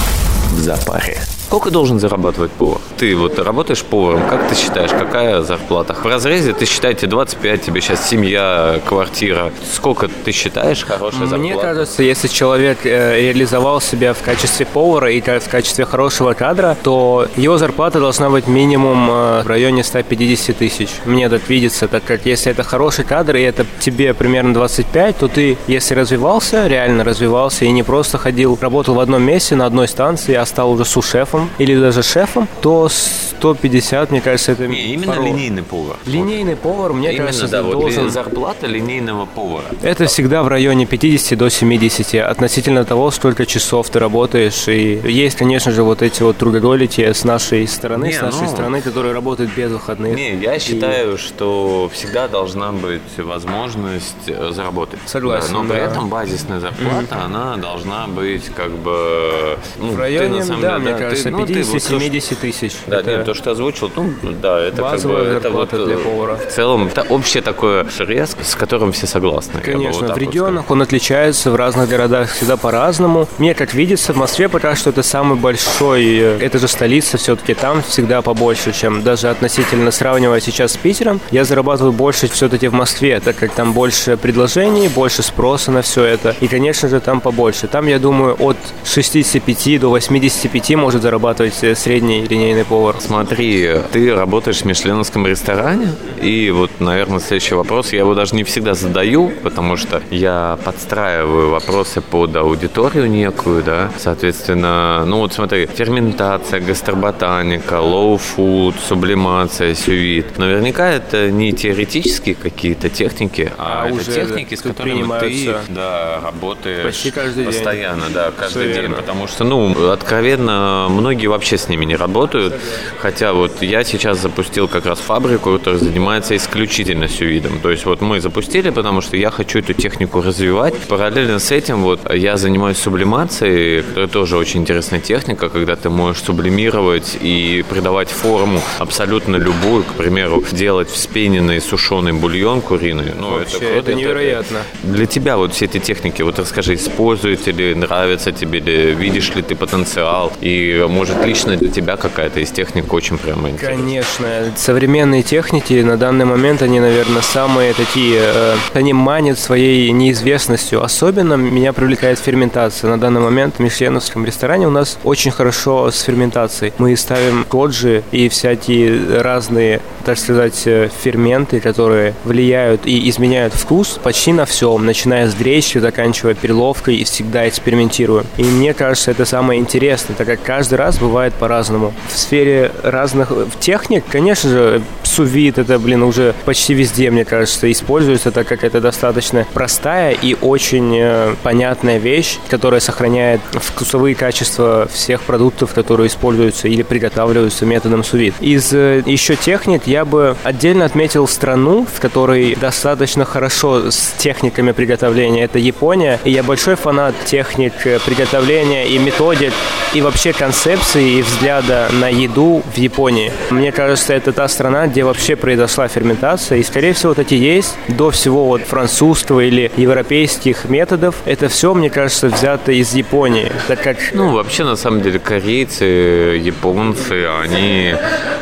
Speaker 1: в запаре. Сколько должен зарабатывать повар? Ты вот работаешь поваром, как ты считаешь, какая зарплата? В разрезе ты считаете 25, тебе сейчас семья, квартира. Сколько ты считаешь хорошая зарплата?
Speaker 3: Мне кажется, если человек э, реализовал себя в качестве повара и в качестве хорошего кадра, то его зарплата должна быть минимум э, в районе 150 тысяч. Мне так видится, так как если это хороший кадр и это тебе примерно 25, то ты, если развивался, реально развивался и не просто ходил, работал в одном месте на одной станции, а стал уже сушефом или даже шефом, то 150, мне кажется, это
Speaker 1: Не, именно
Speaker 3: порог.
Speaker 1: линейный повар.
Speaker 3: Линейный повар, мне
Speaker 1: Именно,
Speaker 3: кажется,
Speaker 1: да, вот
Speaker 3: должен...
Speaker 1: зарплата линейного повара.
Speaker 3: Это всегда в районе 50 до 70 относительно того, сколько часов ты работаешь. И есть, конечно же, вот эти вот трудоголики с нашей стороны,
Speaker 1: Не,
Speaker 3: с нашей
Speaker 1: ну-
Speaker 3: страны, которые работают без выходных.
Speaker 1: Не, я считаю, что всегда должна быть возможность э, заработать.
Speaker 3: Согласен,
Speaker 1: Да, но при
Speaker 3: да.
Speaker 1: этом базисная зарплата, она должна быть как бы... Ну,
Speaker 3: В
Speaker 1: ты,
Speaker 3: районе,
Speaker 1: на самом
Speaker 3: да,
Speaker 1: деле,
Speaker 3: мне
Speaker 1: ты-
Speaker 3: кажется,
Speaker 1: ну, ты вот то, что-
Speaker 3: 50-70 тысяч.
Speaker 1: Да,
Speaker 3: Это-
Speaker 1: нет, то, что ты озвучил, ну, да, это как бы... Это вот,
Speaker 3: для
Speaker 1: э,
Speaker 3: повара.
Speaker 1: В целом, это общее такое срез, с которым все согласны. вот
Speaker 3: Конечно,
Speaker 1: так
Speaker 3: в
Speaker 1: вот
Speaker 3: регионах он отличается, в разных городах всегда по-разному. Мне, как видится, в Москве пока что это самый большой, э, это же столица, все-таки там всегда побольше, чем даже относительно сравнивая сейчас с Питером. Я зарабатываю больше все-таки в Москве, так как там больше предложений, больше спроса на все это. И, конечно же, там побольше. Там, я думаю, от 65 до 85 может зарабатывать э, средний линейный повар.
Speaker 1: Смотри, ты работаешь в мишленовском ресторане, и вот, наверное, следующий вопрос, я его даже не всегда задаю, потому что я подстраиваю вопросы под аудиторию некую, да, соответственно, ну вот смотри, ферментация, гастроботаника, slow food, сублимация, су-вид. Наверняка это не теоретические какие-то техники, а,
Speaker 3: А
Speaker 1: это
Speaker 3: уже,
Speaker 1: техники, с которыми ты да, работаешь
Speaker 3: почти каждый день.
Speaker 1: постоянно, да, каждый
Speaker 3: Всё
Speaker 1: день,
Speaker 3: верно.
Speaker 1: потому что, ну, откровенно, многие вообще с ними не работают. Хотя вот я сейчас запустил как раз фабрику, которая занимается исключительно сювидом. То есть вот мы запустили, потому что я хочу эту технику развивать. Параллельно с этим вот я занимаюсь сублимацией, которая тоже очень интересная техника, когда ты можешь сублимировать и придавать форму абсолютно любую, к примеру, делать вспененный сушеный бульон куриный. Ну,
Speaker 3: Вообще,
Speaker 1: круто,
Speaker 3: это невероятно.
Speaker 1: для тебя вот все эти техники, вот расскажи, используете ли, нравятся тебе ли, видишь ли ты потенциал, и может лично для тебя какая-то из техник очень прямо интересна?
Speaker 3: Конечно. Современные техники на данный момент, они, наверное, самые такие, э, они манят своей неизвестностью. Особенно меня привлекает ферментация. На данный момент в мишленовском ресторане у нас очень хорошо с ферментацией. Мы ставим коджи и всякие разные, так сказать, э, ферменты, которые влияют и изменяют вкус почти на всем, начиная с гречки, заканчивая перловкой и всегда экспериментируем. И мне кажется, это самое интересное, так как каждый раз бывает по-разному. В сфере разных э, техник, конечно же, сувит это, блин, уже почти везде, мне кажется, используется, это достаточно простая и очень э, понятная вещь, которая сохраняет вкусовые качества всех продуктов, которые используются или приготавливаются методом сувит. Из э, еще техник я бы отдельно отметил страну, в которой достаточно хорошо с техниками приготовления. Это Япония. И я большой фанат техник э, приготовления и методик, и вообще концепции и взгляда на еду в Японии. Мне кажется, это та страна, где вообще произошла ферментация. И, скорее всего, вот эти есть до всего вот французского или европейских методов. Это все, мне кажется, взято из Японии. Так как
Speaker 1: Ну, вообще, на самом деле, корейцы, японцы, они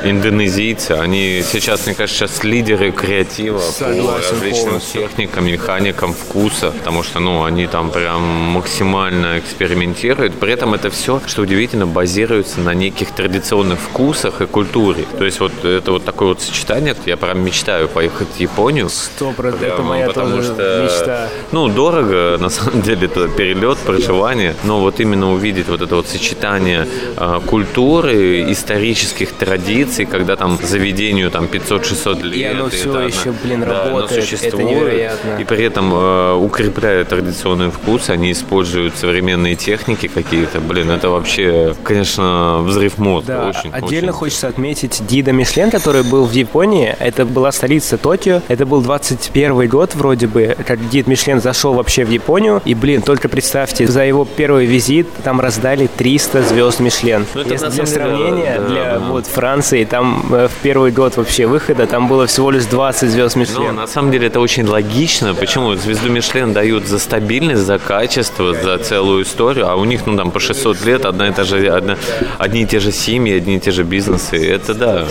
Speaker 1: индонезийцы, они сейчас, мне кажется, сейчас лидеры креатива по
Speaker 3: Согласен
Speaker 1: различным
Speaker 3: полностью.
Speaker 1: техникам, механикам вкуса, потому что, ну, они там прям максимально экспериментируют. При этом это все, что удивительно, базируется на неких традиционных вкусах и культуре. То есть вот это вот такое вот сочетание, я прям мечтаю поехать в Японию.
Speaker 3: сто процентов, это моя
Speaker 1: потому
Speaker 3: тоже
Speaker 1: что,
Speaker 3: мечта.
Speaker 1: Ну, дорого, на самом деле, это перелет, проживание, но вот именно увидеть вот это вот сочетание э, культуры, исторических традиций, когда там заведению там 500-600 лет.
Speaker 3: оно всё
Speaker 1: это
Speaker 3: еще, блин,
Speaker 1: да, оно
Speaker 3: работает. Это
Speaker 1: существует,
Speaker 3: невероятно.
Speaker 1: И при этом э, укрепляя традиционный вкус, они используют современные техники какие-то. Блин, это вообще, конечно, взрыв мозга.
Speaker 3: Да,
Speaker 1: очень,
Speaker 3: отдельно
Speaker 1: очень
Speaker 3: хочется отметить Дида Мишлен, который был в Японии. Это была столица Токио. Это был 21 год вроде бы, как гид Мишлен зашел вообще в Японию. И, блин, только представьте, за его первый визит там раздали 300 звезд Мишлен.
Speaker 1: Ну, это
Speaker 3: Если для сравнения,
Speaker 1: да,
Speaker 3: для
Speaker 1: да.
Speaker 3: вот Франции, там э, в первый год вообще выхода, там было всего лишь 20 звезд
Speaker 1: Ну,
Speaker 3: Мишлен.
Speaker 1: на самом деле это очень логично. Почему? Звезду Мишлен дают за стабильность, за качество, за целую историю, а у них, ну, там, по 600 лет одна и та же, одна, одни и те же семьи, одни и те же бизнесы. Это да.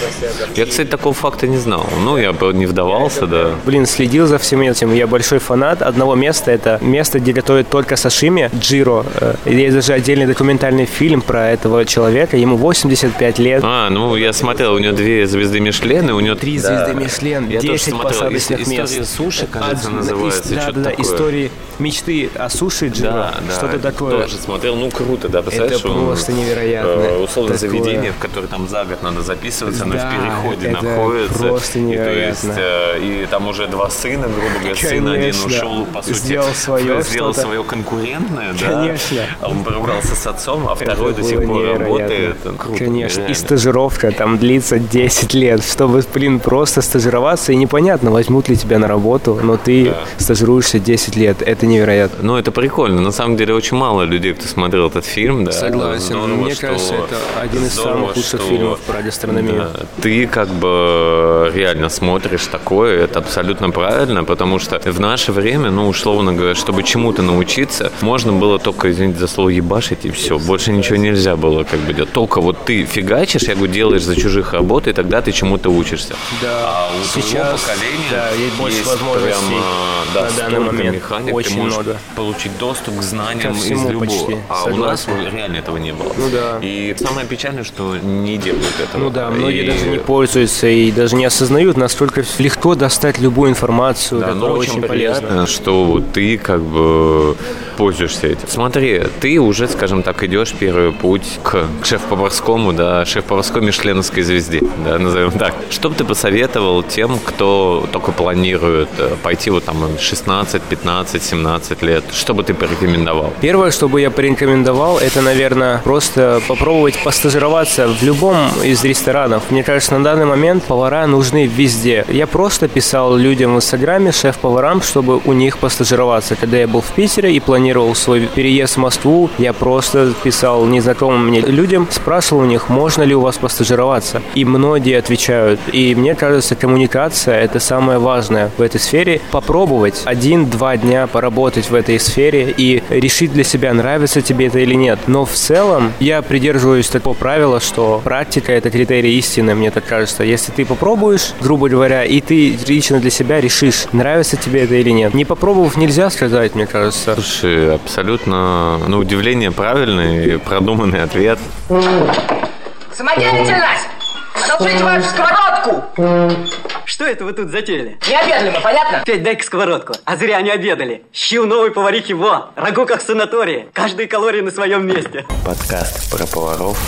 Speaker 1: Я, кстати, такого факта не знал. Ну, я бы не вдавался, да.
Speaker 3: Блин, следил за всем этим. Я большой фанат одного места. Это место, где готовят только сашими, Джиро. Э, Есть даже отдельный документальный фильм про этого человека. Ему 85 лет.
Speaker 1: А, ну, я смотрел, у него две звезды Мишлен, и у него...
Speaker 3: Три
Speaker 1: Да.
Speaker 3: звезды Мишлен,
Speaker 1: Я тоже
Speaker 3: 10
Speaker 1: смотрел.
Speaker 3: посадочных мест.
Speaker 1: История суши, кажется,
Speaker 3: А,
Speaker 1: называется.
Speaker 3: да, да, да, истории мечты о суши Джиро.
Speaker 1: Да, да.
Speaker 3: Что-то такое.
Speaker 1: Тоже смотрел, ну круто, да, представляешь?
Speaker 3: Это просто невероятно.
Speaker 1: э, Условно
Speaker 3: Такое.
Speaker 1: заведение, в которое там за год надо записываться,
Speaker 3: Да,
Speaker 1: в переходе
Speaker 3: это
Speaker 1: находится.
Speaker 3: просто
Speaker 1: И, то
Speaker 3: невероятно.
Speaker 1: есть, э, и там уже два сына, грубо говоря, сын один ушел, по сути,
Speaker 3: Сделал свое
Speaker 1: сделал свое конкурентное, да.
Speaker 3: Конечно.
Speaker 1: Он поругался с отцом, а второй до сих пор
Speaker 3: невероятно.
Speaker 1: работает. Круто,
Speaker 3: Конечно.
Speaker 1: реально.
Speaker 3: И стажировка там длится 10 лет, чтобы, блин, просто стажироваться. И непонятно, возьмут ли тебя на работу, но ты стажируешься 10 лет. Это невероятно.
Speaker 1: Ну, это прикольно. На самом деле, очень мало людей, кто смотрел этот фильм. Да.
Speaker 3: Согласен.
Speaker 1: Здорово,
Speaker 3: Мне
Speaker 1: что-
Speaker 3: кажется, это один из
Speaker 1: здорово,
Speaker 3: самых лучших
Speaker 1: что-
Speaker 3: фильмов про гастрономию.
Speaker 1: Да. Ты как бы реально смотришь такое, это абсолютно правильно, потому что в наше время, ну, условно говоря, чтобы чему-то научиться, можно было только, извините за слово, ебашить и все. Больше ничего нельзя было как бы делать. Только вот ты фигачишь, я говорю, делаешь за чужих работу, и тогда ты чему-то учишься.
Speaker 3: Да,
Speaker 1: А у твоего
Speaker 3: сейчас
Speaker 1: поколения
Speaker 3: да, есть
Speaker 1: есть
Speaker 3: возможностей
Speaker 1: прямо, да,
Speaker 3: на данный момент.
Speaker 1: механик,
Speaker 3: Очень
Speaker 1: можешь
Speaker 3: много.
Speaker 1: получить доступ к знаниям
Speaker 3: Ко
Speaker 1: из любого.
Speaker 3: почти,
Speaker 1: а у нас
Speaker 3: согласен.
Speaker 1: реально этого не было.
Speaker 3: Ну да.
Speaker 1: И самое печальное, что не делают этого.
Speaker 3: Ну да, многие
Speaker 1: И-
Speaker 3: даже не пользуются и даже не осознают, насколько легко достать любую информацию,
Speaker 1: Да,
Speaker 3: которая
Speaker 1: но
Speaker 3: очень,
Speaker 1: очень
Speaker 3: полезна.
Speaker 1: приятно, что ты как бы пользуешься этим. Смотри, ты уже, скажем так, идешь первый путь к, к шеф-поварскому, да, шеф-поварской мишленовской звезде, да, назовем так. Что бы ты посоветовал тем, кто только планирует э, пойти вот там 16, 15, 17 лет? Что бы ты порекомендовал?
Speaker 3: Первое, что бы я порекомендовал, это, наверное, просто попробовать постажироваться в любом из ресторанов. Мне кажется, на данный момент повара нужны везде. Я просто писал людям в Инстаграме, шеф-поварам, чтобы у них постажироваться. Когда я был в Питере и планировал свой переезд в Москву, я просто писал незнакомым мне людям, спрашивал у них, можно ли у вас постажироваться. И многие отвечают. И мне кажется, коммуникация – это самое важное в этой сфере. Попробовать один-два дня поработать в этой сфере и решить для себя, нравится тебе это или нет. Но в целом я придерживаюсь такого правила, что практика – это критерий истины, мне так кажется. Если ты попробуешь, грубо говоря, и ты лично для себя решишь, нравится тебе это или нет. Не попробовав, нельзя сказать, мне кажется.
Speaker 1: Слушай, абсолютно, на удивление, правильный и продуманный ответ.
Speaker 4: Самодеятельность! Отложите вашу сковородку!
Speaker 8: Что это вы тут затеяли?
Speaker 4: Не обедали мы, понятно?
Speaker 8: Петь, дай-ка сковородку. А зря не обедали. Щи у новой поварихи во. Рагу как в санатории. Каждые калории на своем месте.
Speaker 1: Подкаст про поваров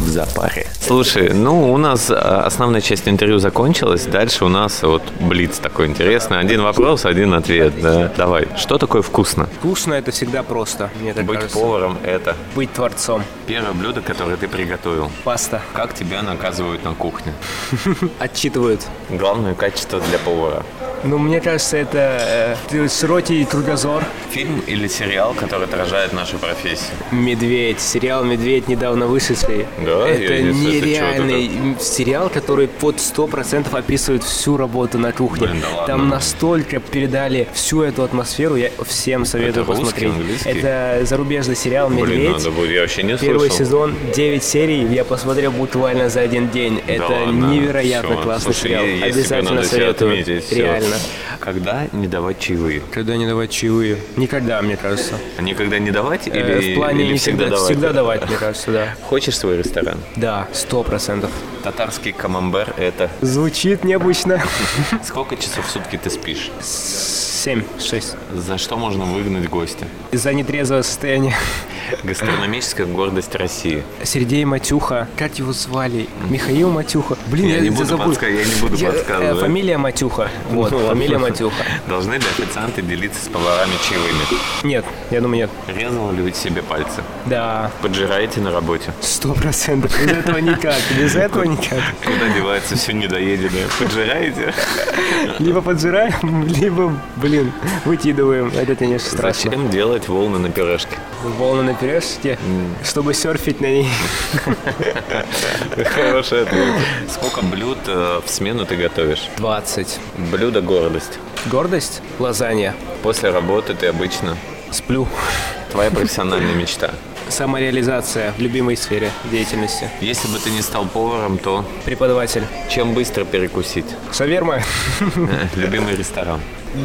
Speaker 1: в запаре. Слушай, ну у нас а, основная часть интервью закончилась. Дальше у нас вот блиц такой интересный. Один вопрос, один ответ. Да. Давай. Что такое вкусно?
Speaker 3: Вкусно – это всегда просто, мне так
Speaker 1: Быть
Speaker 3: кажется.
Speaker 1: поваром – это
Speaker 3: Быть творцом.
Speaker 1: первое блюдо, которое ты приготовил.
Speaker 3: Паста.
Speaker 1: Как тебя наказывают на кухне?
Speaker 3: Отчитывают.
Speaker 1: Главное качество для повара.
Speaker 3: Ну, мне кажется, это э, широкий кругозор.
Speaker 1: Фильм или сериал, который отражает нашу профессию?
Speaker 3: «Медведь». Сериал «Медведь» недавно вышедший.
Speaker 1: Да?
Speaker 3: Это
Speaker 1: Я это
Speaker 3: нереальный м, сериал, который под 100% описывает всю работу на кухне.
Speaker 1: Блин, да ладно.
Speaker 3: Там настолько передали всю эту атмосферу, я всем советую
Speaker 1: Это русский,
Speaker 3: посмотреть.
Speaker 1: английский?
Speaker 3: Это зарубежный сериал «Медведь».
Speaker 1: Блин, надо будет, я вообще не
Speaker 3: Первый
Speaker 1: слышал.
Speaker 3: сезон, 9 серий, я посмотрел буквально за один день.
Speaker 1: Да
Speaker 3: Это
Speaker 1: ладно?
Speaker 3: невероятно
Speaker 1: Всё.
Speaker 3: классный
Speaker 1: Слушай,
Speaker 3: сериал.
Speaker 1: я-
Speaker 3: Обязательно советую.
Speaker 1: отметить.
Speaker 3: Реально.
Speaker 1: Когда не давать чаевые?
Speaker 3: Когда не давать чаевые? Никогда, мне кажется.
Speaker 1: А Никогда не давать или,
Speaker 3: Э, в плане
Speaker 1: или
Speaker 3: не
Speaker 1: всегда, давать?
Speaker 3: Всегда давать, мне кажется, да.
Speaker 1: Хочешь свой ресторан?
Speaker 3: Да, сто процентов.
Speaker 1: Татарский камамбер – это...
Speaker 3: Звучит необычно.
Speaker 1: Сколько часов в сутки ты спишь?
Speaker 3: Семь, шесть.
Speaker 1: За что можно выгнать гостя?
Speaker 3: Из-за нетрезвого состояния.
Speaker 1: Гастрономическая гордость России.
Speaker 3: Сергей Матюха. Как его звали? Михаил Матюха. Блин,
Speaker 1: Я
Speaker 3: я,
Speaker 1: не буду
Speaker 3: забыл.
Speaker 1: подска- я не буду
Speaker 3: Я-
Speaker 1: подсказывать.
Speaker 3: э, Фамилия Матюха. Вот,
Speaker 1: Ну
Speaker 3: фамилия Матюха.
Speaker 1: Должны ли официанты делиться с поварами чаевыми?
Speaker 3: Нет, я думаю, нет.
Speaker 1: Резал ли вы себе пальцы?
Speaker 3: Да,
Speaker 1: Поджираете на работе?
Speaker 3: сто процентов. Без этого никак. Без этого никак.
Speaker 1: Куда девается все недоеденное? Поджираете?
Speaker 3: Либо поджираем, либо, блин, выкидываем. Это, конечно, страшно.
Speaker 1: Зачем делать волны на пюрешке?
Speaker 3: Волны на пюрешке, чтобы серфить на ней.
Speaker 1: Хороший ответ. Сколько блюд э, в смену ты готовишь?
Speaker 3: 20.
Speaker 1: Блюдо гордость.
Speaker 3: Гордость? Лазанья.
Speaker 1: После работы ты обычно
Speaker 3: Сплю.
Speaker 1: твоя профессиональная мечта.
Speaker 3: Самореализация в любимой сфере деятельности.
Speaker 1: Если бы ты не стал поваром, то
Speaker 3: Преподаватель.
Speaker 1: чем быстро перекусить?
Speaker 3: Шаверма.
Speaker 1: Э, Любимый ресторан.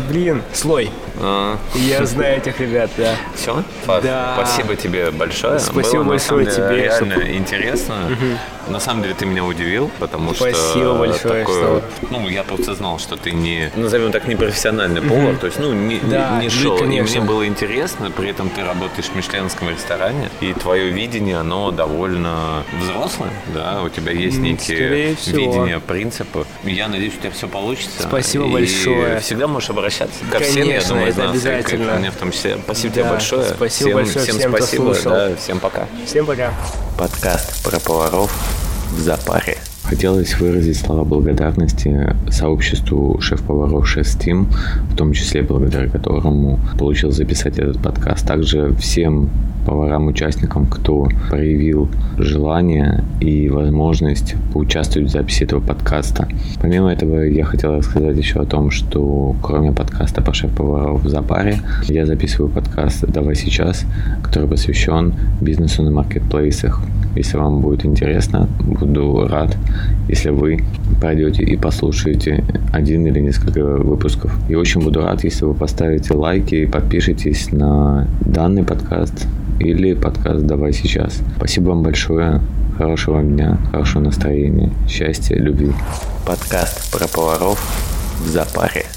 Speaker 3: Блин, слой.
Speaker 1: А,
Speaker 3: Я знаю этих ребят, да.
Speaker 1: Все?
Speaker 3: Да.
Speaker 1: Спасибо тебе большое.
Speaker 3: Спасибо
Speaker 1: Было,
Speaker 3: большое
Speaker 1: деле,
Speaker 3: тебе,
Speaker 1: Реально
Speaker 3: что-
Speaker 1: интересно. На самом деле ты меня удивил, потому что...
Speaker 3: Спасибо большое,
Speaker 1: такое-
Speaker 3: что-
Speaker 1: Ну, я просто знал, что ты не, назовем так, не профессиональный повар, то есть, ну, не,
Speaker 3: Да,
Speaker 1: не
Speaker 3: ну,
Speaker 1: шоу. И
Speaker 3: конечно.
Speaker 1: мне было интересно, при этом ты работаешь в мишленском ресторане, и твое видение, оно довольно взрослое, да, у тебя есть некие видения, принципы. Я надеюсь, у тебя все получится.
Speaker 3: Спасибо
Speaker 1: И
Speaker 3: большое.
Speaker 1: всегда можешь обращаться ко всем, я
Speaker 3: Конечно,
Speaker 1: думаю, из нас, и
Speaker 3: обязательно.
Speaker 1: ко мне в том числе. Спасибо
Speaker 3: Да,
Speaker 1: тебе большое.
Speaker 3: спасибо
Speaker 1: всем,
Speaker 3: большое
Speaker 1: всем
Speaker 3: всем,
Speaker 1: спасибо. Да, всем пока.
Speaker 3: Всем пока.
Speaker 1: Подкаст про поваров в запаре. Хотелось выразить слова благодарности сообществу шеф-поваров Шеф Steam, в том числе благодаря которому получил записать этот подкаст. Также всем поварам-участникам, кто проявил желание и возможность поучаствовать в записи этого подкаста. Помимо этого, я хотел рассказать еще о том, что кроме подкаста по шеф-поваров в запаре, я записываю подкаст «Давай сейчас», который посвящен бизнесу на маркетплейсах. Если вам будет интересно, буду рад, если вы пройдете и послушаете один или несколько выпусков. И очень буду рад, если вы поставите лайки и подпишитесь на данный подкаст или подкаст «Давай сейчас». Спасибо вам большое. Хорошего дня, хорошего настроения, счастья, любви. Подкаст про поваров в запаре.